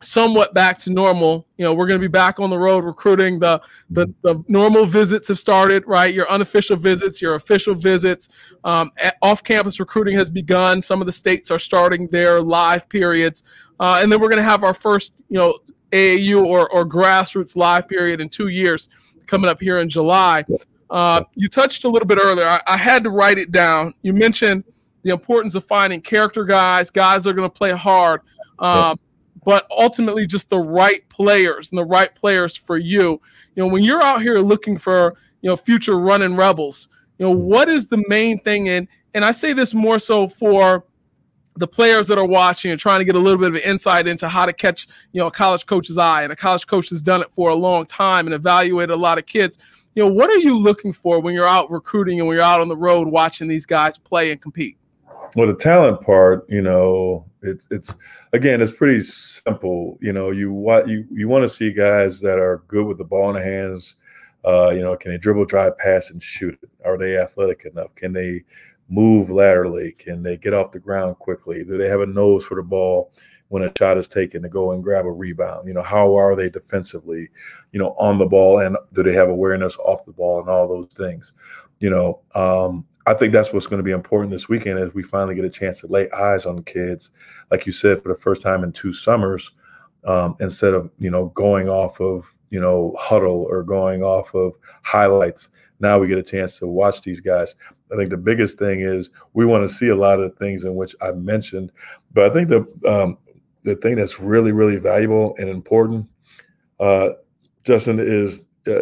somewhat back to normal. You know, we're going to be back on the road recruiting. The, the the normal visits have started, right? Your unofficial visits, your official visits. Um, off-campus recruiting has begun. Some of the states are starting their live periods, uh, and then we're going to have our first, you know, AAU or or grassroots live period in two years coming up here in July. Uh, you touched a little bit earlier. I, I had to write it down. You mentioned the importance of finding character guys, guys that are going to play hard. Um, but ultimately just the right players and the right players for you. You know, when you're out here looking for, you know, future running rebels, you know, what is the main thing? And and I say this more so for the players that are watching and trying to get a little bit of an insight into how to catch, you know, a college coach's eye. And a college coach has done it for a long time and evaluated a lot of kids. You know, what are you looking for when you're out recruiting and when you're out on the road watching these guys play and compete? Well, the talent part, you know, it's it's again, it's pretty simple. You know, you what you you want to see guys that are good with the ball in their hands. Uh, you know, can they dribble, drive, pass, and shoot it? Are they athletic enough? Can they move laterally? Can they get off the ground quickly? Do they have a nose for the ball when a shot is taken to go and grab a rebound? You know, how are they defensively? You know, on the ball, and do they have awareness off the ball, and all those things? You know, um, I think that's what's going to be important this weekend as we finally get a chance to lay eyes on the kids, like you said, for the first time in two summers, um, instead of you know going off of you know Hudl or going off of highlights. Now we get a chance to watch these guys. I think the biggest thing is we want to see a lot of the things in which I mentioned, but I think the um, the thing that's really really valuable and important, uh, Justin, is uh,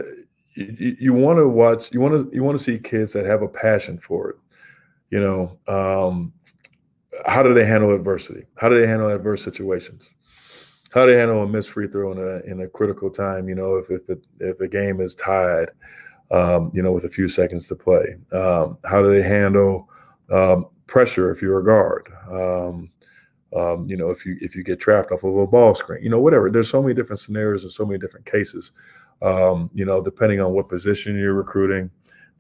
you, you want to watch you want to you want to see kids that have a passion for it you know um, how do they handle adversity? How do they handle adverse situations? How do they handle a missed free throw in a in a critical time you know if if it, if a game is tied um, you know with a few seconds to play? Um, how do they handle um, pressure if you're a guard? Um, um, you know if you if you get trapped off of a ball screen you know whatever. There's so many different scenarios and so many different cases um, you know, depending on what position you're recruiting,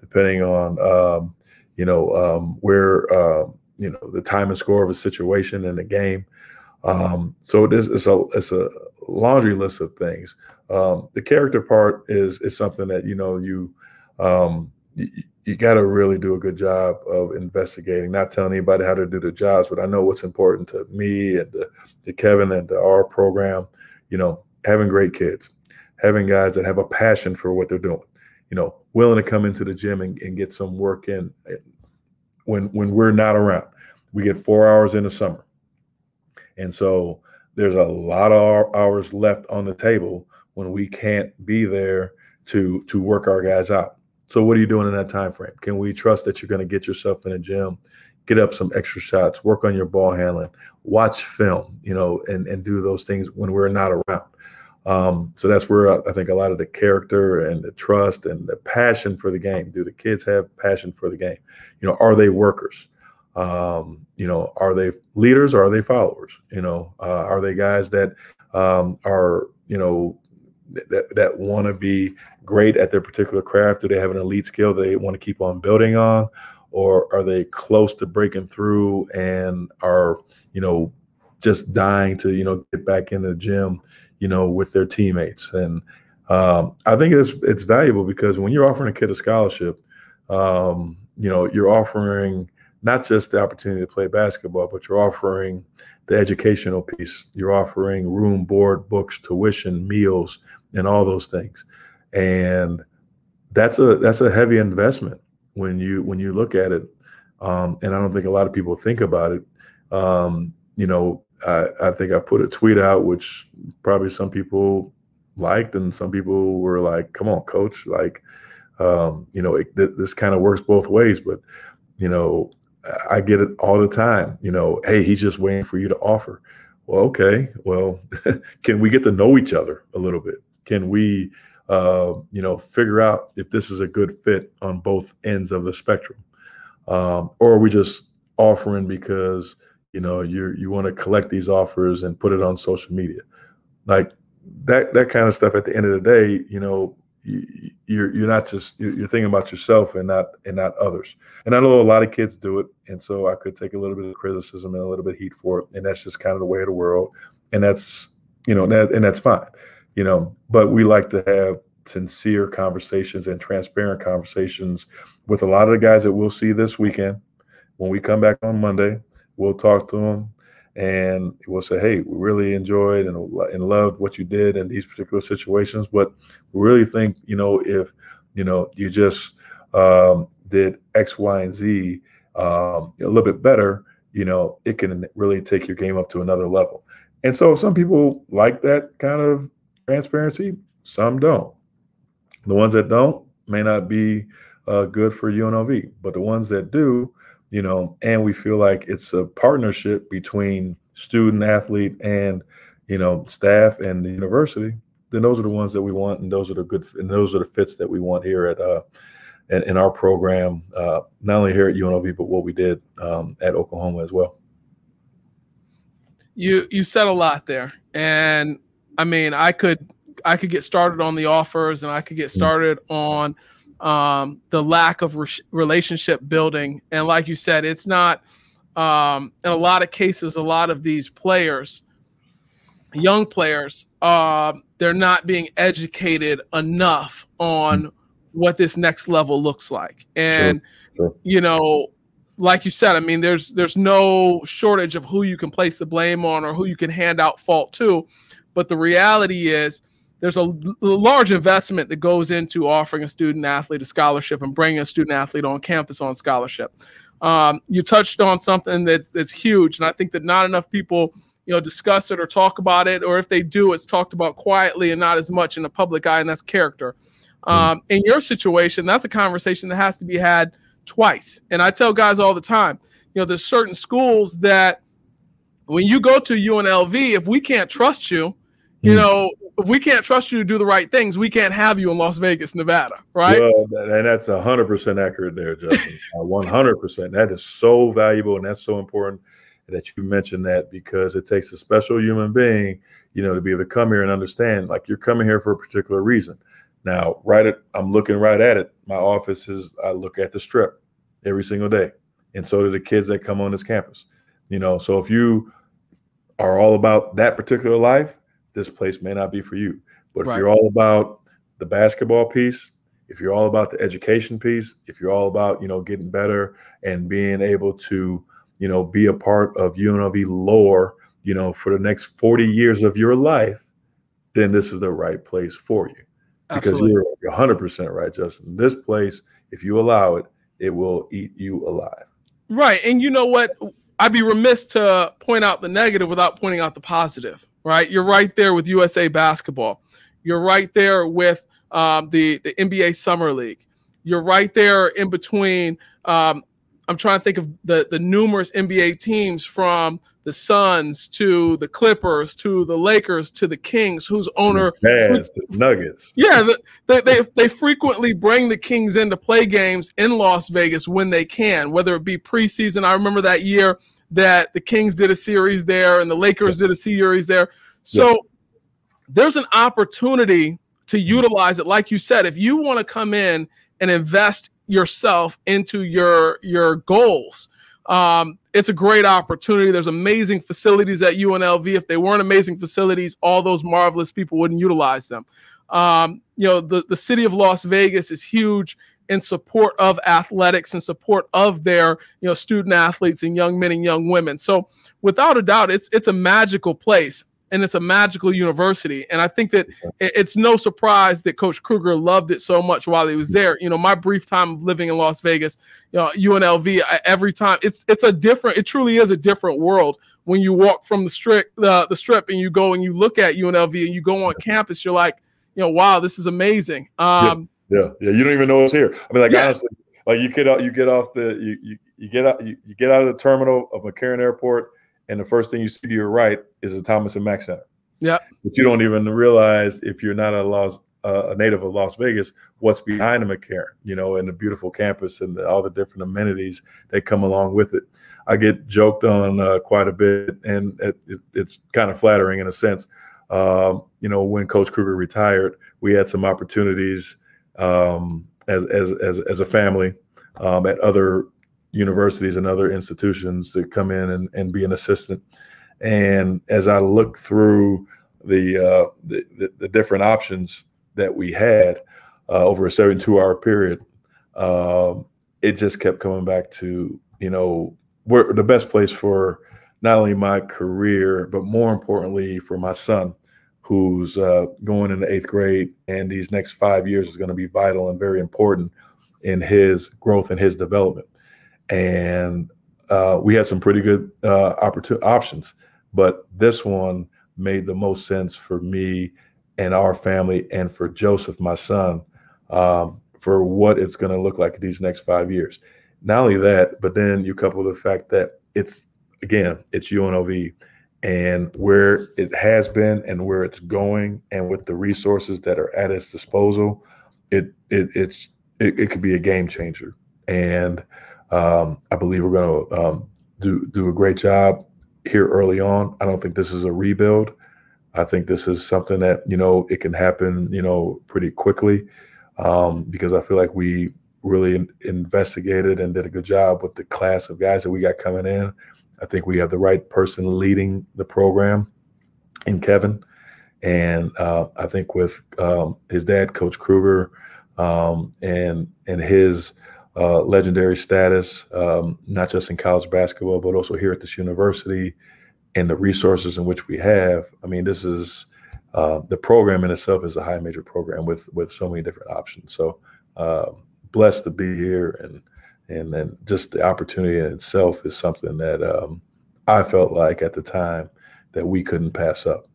depending on, um, you know, um, where, uh, you know, the time and score of a situation in the game. Um, so it is, it's a, it's a laundry list of things. Um, the character part is, is something that, you know, you, you, you got to really do a good job of investigating, not telling anybody how to do their jobs, but I know what's important to me and to, to Kevin and to our program, you know, having great kids having guys that have a passion for what they're doing, you know, willing to come into the gym and, and get some work in eh, when when we're not around. We get four hours in the summer. And so there's a lot of hours left on the table when we can't be there to to work our guys out. So what are you doing in that time frame? Can we trust that you're going to get yourself in a gym, get up some extra shots, work on your ball handling, watch film, you know, and and do those things when we're not around. Um, so that's where I think a lot of the character and the trust and the passion for the game. Do the kids have passion for the game? You know, are they workers? Um, you know, are they leaders or are they followers? You know, uh, are they guys that um, are you know that that want to be great at their particular craft? Do they have an elite skill they want to keep on building on, or are they close to breaking through and are you know just dying to you know get back in the gym? You know, with their teammates. And um, I think it's it's valuable because when you're offering a kid a scholarship, um, you know, you're offering not just the opportunity to play basketball, but you're offering the educational piece. You're offering room, board, books, tuition, meals, and all those things. And that's a that's a heavy investment when you when you look at it. Um, and I don't think a lot of people think about it. Um, you know, I, I think I put a tweet out, which probably some people liked, and some people were like, "Come on, coach!" Like, um, you know, it, th- this kind of works both ways. But you know, I get it all the time. You know, hey, he's just waiting for you to offer. Well, okay. Well, can we get to know each other a little bit? Can we, uh, you know, figure out if this is a good fit on both ends of the spectrum, um, or are we just offering because you know you you want to collect these offers and put it on social media. Like that that kind of stuff at the end of the day you know you, you're you're not just you're thinking about yourself and not and not others. And i know a lot of kids do it and so i could take a little bit of criticism and a little bit of heat for it and that's just kind of the way of the world and that's you know that and that's fine you know. But we like to have sincere conversations and transparent conversations with a lot of the guys that we'll see this weekend when we come back on monday we'll talk to them and we'll say, hey, we really enjoyed and, and loved what you did in these particular situations. But we really think, you know, if, you know, you just um, did X, Y, and Z um, a little bit better, you know, it can really take your game up to another level. And so some people like that kind of transparency, some don't. The ones that don't may not be uh, good for UNLV, but the ones that do, you know, and we feel like it's a partnership between student athlete and you know staff and the university then those are the ones that we want and those are the good and those are the fits that we want here at uh in, in our program, uh, not only here at UNLV, but what we did um, at Oklahoma as well. You you said a lot there, and I mean, I could I could get started on the offers, and I could get mm. started on um, the lack of re- relationship building. And like you said, it's not um, in a lot of cases. A lot of these players, young players, uh, they're not being educated enough on what this next level looks like. And sure. Sure. you know, like you said, I mean, there's there's no shortage of who you can place the blame on or who you can hand out fault to, but the reality is there's a large investment that goes into offering a student athlete a scholarship and bringing a student athlete on campus on scholarship. Um, you touched on something that's that's huge, and I think that not enough people you know discuss it or talk about it, or if they do, it's talked about quietly and not as much in the public eye, and that's character. Hmm. Um, in your situation, that's a conversation that has to be had twice. And I tell guys all the time, you know, there's certain schools that when you go to UNLV, if we can't trust you, you mm. know, if we can't trust you to do the right things, we can't have you in Las Vegas, Nevada, right? Well, and that's hundred percent accurate there, Justin. Uh, one hundred percent. That is so valuable, and that's so important that you mentioned that because it takes a special human being, you know, to be able to come here and understand. Like you're coming here for a particular reason. Now, right at I'm looking right at it. My office is I look at the strip every single day. And so do the kids that come on this campus. You know, so if you are all about that particular life, this place may not be for you. But right. if you're all about the basketball piece, if you're all about the education piece, if you're all about, you know, getting better and being able to, you know, be a part of UNLV lore, you know, for the next 40 years of your life, then this is the right place for you because Absolutely. you're 100% right, Justin. This place, if you allow it, it will eat you alive. Right. And you know what? I'd be remiss to point out the negative without pointing out the positive, right? You're right there with USA basketball. You're right there with um, the, the NBA Summer League. You're right there in between. Um, I'm trying to think of the, the numerous NBA teams from the Suns to the Clippers to the Lakers to the Kings, whose owner the Nuggets. Yeah, the, they, they they frequently bring the Kings in to play games in Las Vegas when they can, whether it be preseason. I remember that year that the Kings did a series there and the Lakers did a series there. So yeah. there's an opportunity to utilize it, like you said. If you want to come in and invest yourself into your your goals um, it's a great opportunity. There's amazing facilities at UNLV. If they weren't amazing facilities, all those marvelous people wouldn't utilize them. Um, you know, the, the city of Las Vegas is huge in support of athletics and support of their you know student athletes and young men and young women. So without a doubt, it's it's a magical place and it's a magical university. And I think that it's no surprise that Coach Kruger loved it so much while he was there. You know, my brief time of living in Las Vegas, you know, UNLV, every time it's it's a different, it truly is a different world when you walk from the strip, the, the strip, and you go and you look at UNLV and you go on campus. You're like, you know, wow, this is amazing. Um, yeah, yeah, yeah. You don't even know it's here. I mean, like yeah. honestly, like you get out, you get off the, you you, you get out, you, you get out of the terminal of McCarran Airport and the first thing you see to your right is the Thomas and Mack Center. Yeah. But you don't even realize if you're not a Las, uh, a native of Las Vegas, what's behind the McCarran, you know, and the beautiful campus and the, all the different amenities that come along with it. I get joked on uh, quite a bit, and it, it, it's kind of flattering in a sense. Um, you know, when Coach Kruger retired, we had some opportunities um, as, as, as, as a family um, at other universities and other institutions to come in and, and be an assistant. And as I looked through the, uh, the, the, different options that we had uh, over a 72 hour period, um, it just kept coming back to, you know, where the best place for not only my career, but more importantly for my son, who's uh, going into eighth grade. And these next five years is going to be vital and very important in his growth and his development and uh, we had some pretty good uh, options, but this one made the most sense for me and our family, and for Joseph, my son, um, for what it's going to look like these next five years. Not only that, but then you couple the fact that it's again, it's UNLV, and where it has been and where it's going, and with the resources that are at its disposal, it, it it's it, it, could be a game changer. And um, I believe we're going to um, do do a great job here early on. I don't think this is a rebuild. I think this is something that you know it can happen you know pretty quickly um, because I feel like we really in, investigated and did a good job with the class of guys that we got coming in. I think we have the right person leading the program in Kevin. And uh, I think with um, his dad, Coach Kruger, um, and and his uh, legendary status, um, not just in college basketball, but also here at this university, and the resources in which we have. I mean, this is uh, the program in itself is a high major program with with so many different options. So uh, blessed to be here, and and then just the opportunity in itself is something that um, I felt like at the time that we couldn't pass up.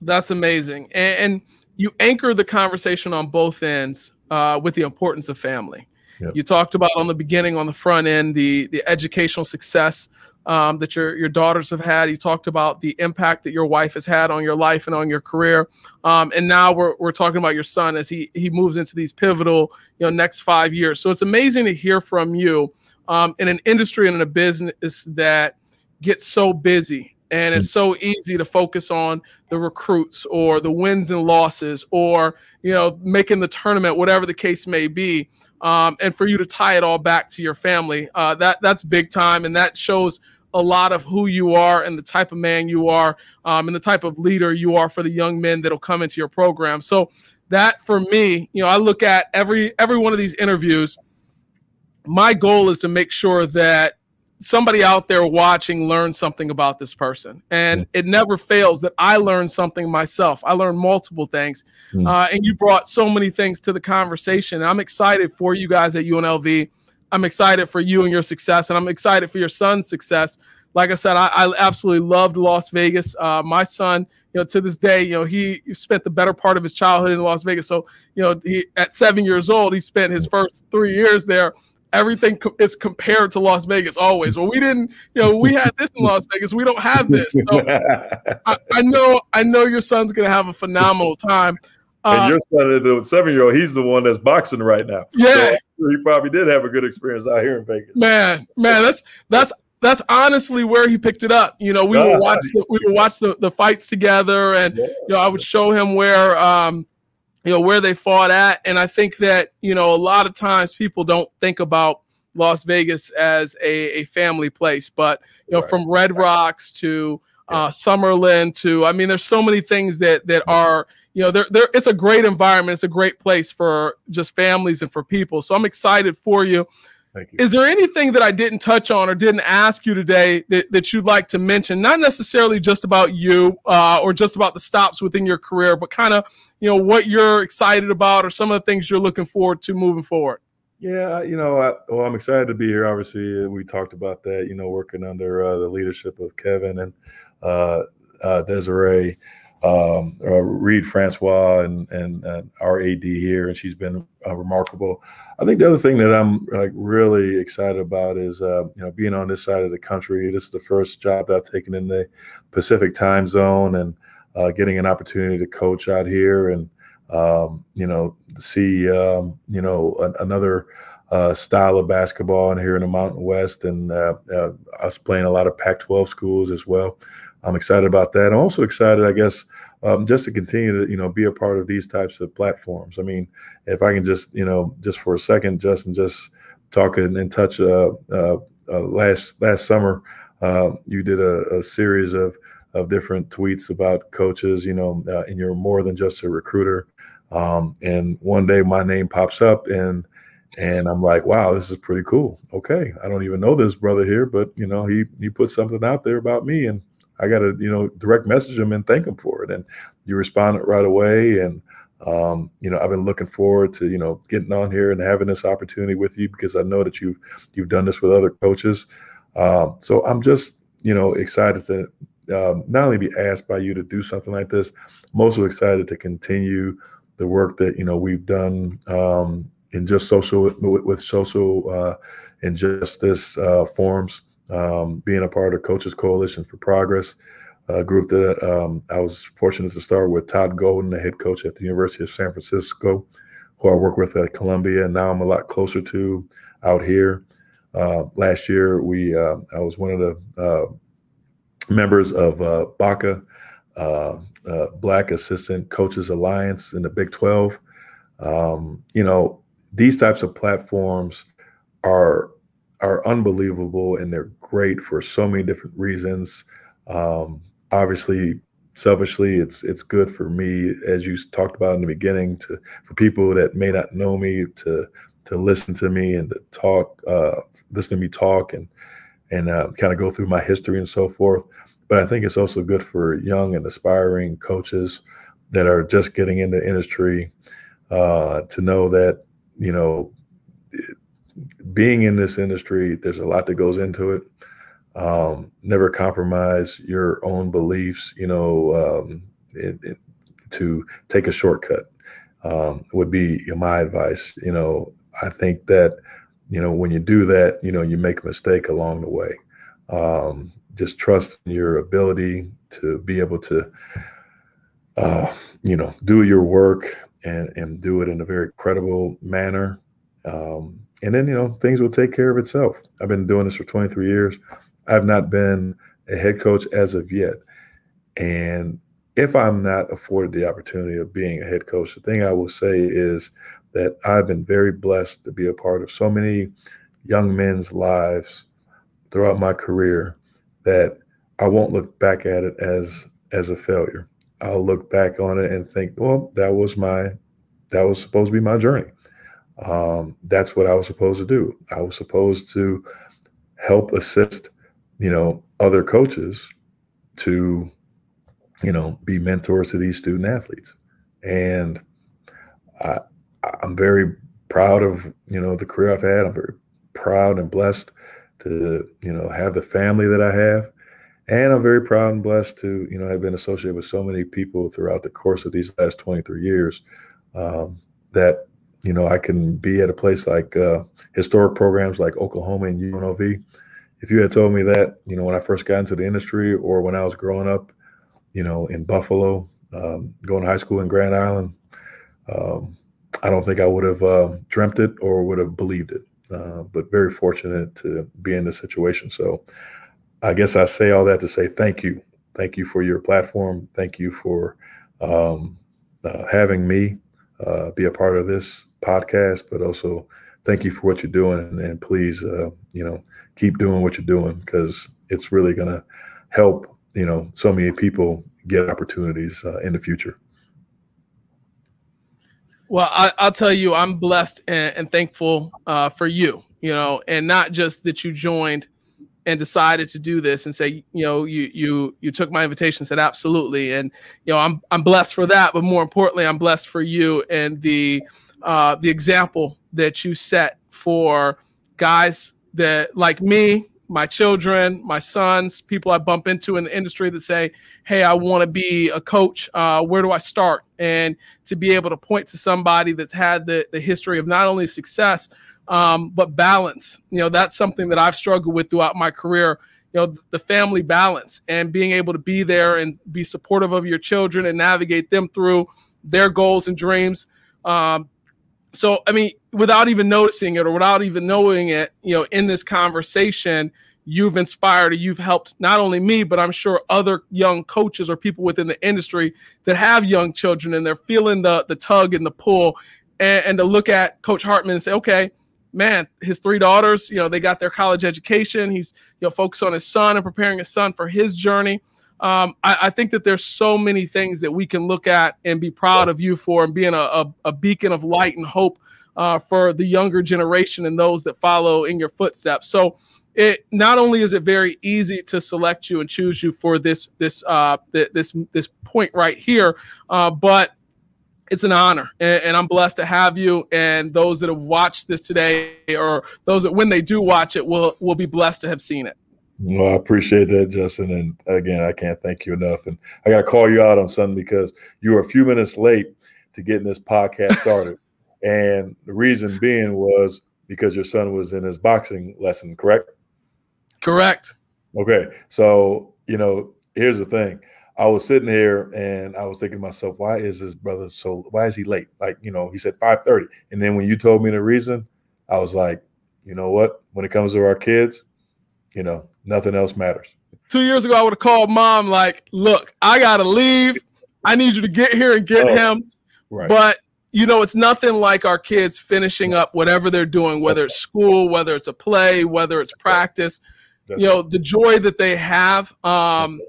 That's amazing. And, and you anchor the conversation on both ends uh, with the importance of family. Yep. You talked about on the beginning, on the front end, the the educational success um, that your your daughters have had. You talked about the impact that your wife has had on your life and on your career. Um, and now we're, we're talking about your son as he he moves into these pivotal you know next five years. So it's amazing to hear from you um, in an industry and in a business that gets so busy and it's so easy to focus on the recruits or the wins and losses or you know making the tournament whatever the case may be um, and for you to tie it all back to your family. Uh, that that's big time and that shows a lot of who you are and the type of man you are um, and the type of leader you are for the young men that'll come into your program. So that for me you know i look at every every one of these interviews. My goal is to make sure that somebody out there watching learn something about this person. And it never fails that i learn something myself. I learned multiple things mm. uh, and you brought so many things to the conversation. I'm excited for you guys at unlv i'm excited for you and your success and i'm excited for your son's success. Like i said i, I absolutely loved las vegas. Uh, my son you know to this day you know he spent the better part of his childhood in las vegas. So you know he at seven years old he spent his first three years there everything co- is compared to Las Vegas always. Well, we didn't, you know, we had this in Las Vegas. We don't have this. So I, I, know, I know your son's gonna have a phenomenal time. Uh, and your son, the seven-year-old, he's the one that's boxing right now. Yeah, so he probably did have a good experience out here in Vegas. Man, man, that's that's that's honestly where he picked it up. You know, we would watch the, we would watch the, the fights together, and yeah. you know, I would show him where um, you know where they fought at. And i think that you know a lot of times people don't think about las vegas as a, a family place but you know right. from red rocks to uh, summerlin to i mean there's so many things that that are you know there, there it's a great environment. It's a great place for just families and for people. So i'm excited for you is there anything that I didn't touch on or didn't ask you today that, that you'd like to mention? Not necessarily just about you uh, or just about the stops within your career, but kind of, you know, what you're excited about or some of the things you're looking forward to moving forward. Yeah, you know, I, well, I'm excited to be here. Obviously, we talked about that. You know, working under uh, the leadership of Kevin and uh, uh Desiree um, uh, Reed Francois and, and, our AD here, and she's been uh, remarkable. I think the other thing that I'm like really excited about is uh, you know being on this side of the country. This is the first job that I've taken in the Pacific time zone, and uh, getting an opportunity to coach out here, and um, you know see um, you know an, another. Uh, style of basketball and here in the Mountain West, and uh, uh, us playing a lot of Pac-12 schools as well. I'm excited about that. I'm also excited, I guess, um, just to continue to you know be a part of these types of platforms. I mean, if I can just you know just for a second, Justin, just talk and, and touch. Uh, uh, uh, last last summer, uh, you did a, a, series of of different tweets about coaches. You know, uh, and you're more than just a recruiter. Um, and one day, my name pops up and and I'm like, wow, this is pretty cool. Okay, I don't even know this brother here, but you know, he he put something out there about me, and I got to, you know, direct message them and thank them for it. And you responded right away. And, um, you know, I've been looking forward to, you know, getting on here and having this opportunity with you because I know that you've, you've done this with other coaches. Um, so I'm just, you know, excited to um, not only be asked by you to do something like this, I'm also excited to continue the work that, you know, we've done um, in just social with, with social uh, injustice uh, forums um, being a part of Coaches Coalition for Progress, a group that um, I was fortunate to start with Todd Golden, the head coach at the University of San Francisco, who I work with at Columbia, and now I'm a lot closer to out here. Uh, last year, we uh, I was one of the uh, members of uh, BACA, uh, uh, Black Assistant Coaches Alliance in the Big 12. Um, you know, these types of platforms are are unbelievable and they're great for so many different reasons. Um, obviously, selfishly, it's it's good for me, as you talked about in the beginning, to for people that may not know me to to listen to me and to talk, uh, listen to me talk and and uh, kind of go through my history and so forth. But I think it's also good for young and aspiring coaches that are just getting into industry uh, to know that you know being in this industry, there's a lot that goes into it. Um, never compromise your own beliefs. You know, um, it, it, to take a shortcut um, would be my advice. You know, I think that you know when you do that, you know, you make a mistake along the way. Um, just trust your ability to be able to, uh, you know, do your work and and do it in a very credible manner. Um, and then you know things will take care of itself. I've been doing this for 23 years. I've not been a head coach as of yet, and if I'm not afforded the opportunity of being a head coach, the thing I will say is that I've been very blessed to be a part of so many young men's lives throughout my career that I won't look back at it as as a failure. I'll look back on it and think, well, that was my that was supposed to be my journey um, that's what I was supposed to do. I was supposed to help assist, you know, other coaches to, you know, be mentors to these student athletes. And I, I'm very proud of, you know, the career I've had. I'm very proud and blessed to, you know, have the family that I have. And I'm very proud and blessed to, you know, have been associated with so many people throughout the course of these last 23 years um, that you know, I can be at a place like uh, historic programs like Oklahoma and UNLV. If you had told me that, you know, when I first got into the industry or when I was growing up, you know, in Buffalo, um, going to high school in Grand Island, um, I don't think I would have uh, dreamt it or would have believed it. Uh, but very fortunate to be in this situation. So I guess I say all that to say thank you. Thank you for your platform. Thank you for um, uh, having me uh, be a part of this podcast, but also thank you for what you're doing. And, and please, uh, you know, keep doing what you're doing because it's really going to help, you know, so many people get opportunities uh, in the future. Well, I, will tell you, I'm blessed and, and thankful uh, for you, you know, and not just that you joined and decided to do this and say, you know, you you you took my invitation, said absolutely, and you know, I'm I'm blessed for that, but more importantly, I'm blessed for you and the uh, the example that you set for guys that like me, my children, my sons, people I bump into in the industry that say, "Hey, I want to be a coach. Uh, where do I start?" And to be able to point to somebody that's had the the history of not only success um, but balance. You know, that's something that I've struggled with throughout my career. You know, the family balance and being able to be there and be supportive of your children and navigate them through their goals and dreams. Um, so, I mean, without even noticing it or without even knowing it, you know, in this conversation, you've inspired you've helped not only me, but I'm sure other young coaches or people within the industry that have young children and they're feeling the the tug and the pull, and, and to look at Coach Hartman and say, okay, man, his three daughters, you know, they got their college education. He's, you know, focused on his son and preparing his son for his journey. Um, I, I, think that there's so many things that we can look at and be proud of you for and being a, a, a beacon of light and hope uh, for the younger generation and those that follow in your footsteps. So it not only is it very easy to select you and choose you for this this uh, this this point right here, uh, but it's an honor and, and, i'm blessed to have you and those that have watched this today or those that when they do watch it will will be blessed to have seen it well i appreciate that justin and again i can't thank you enough and i got to call you out on something because you were a few minutes late to getting this podcast started and the reason being was because your son was in his boxing lesson correct correct okay so you know here's the thing I was sitting here and I was thinking to myself, why is this brother so? Why is he late? Like you know, he said five thirty, and then when you told me the reason, I was like, you know what? When it comes to our kids, you know, nothing else matters. Two years ago, I would have called mom like, look, I gotta leave. I need you to get here and get oh, him. Right. But you know, it's nothing like our kids finishing up whatever they're doing, whether it's school, whether it's a play, whether it's practice. That's you know, the joy that they have. Um,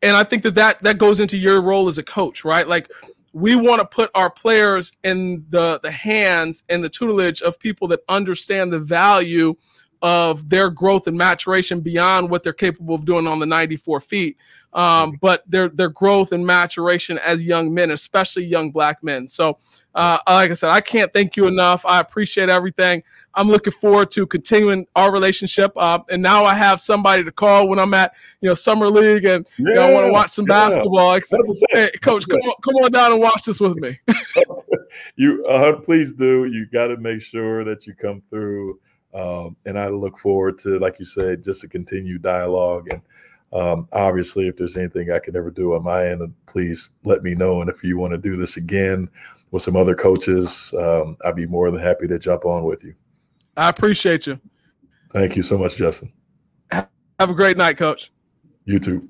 and I think that, that that goes into your role as a coach, right? Like we want to put our players in the the hands and the tutelage of people that understand the value of their growth and maturation beyond what they're capable of doing on the 94 feet. Um, but their their growth and maturation as young men, especially young black men. So, uh, like I said, I can't thank you enough. I appreciate everything. I'm looking forward to continuing our relationship. Uh, and now I have somebody to call when I'm at you know summer league and yeah, you know, I want to watch some yeah. basketball. Except, hey, coach, come on, come on down and watch this with me. you uh, please do. You got to make sure that you come through um, and I look forward to, like you said, just a continued dialogue. And um, obviously, if there's anything I can ever do on my end, please let me know. And if you want to do this again with some other coaches, um, I'd be more than happy to jump on with you. I appreciate you. Thank you so much, Justin. Have a great night, coach. You too.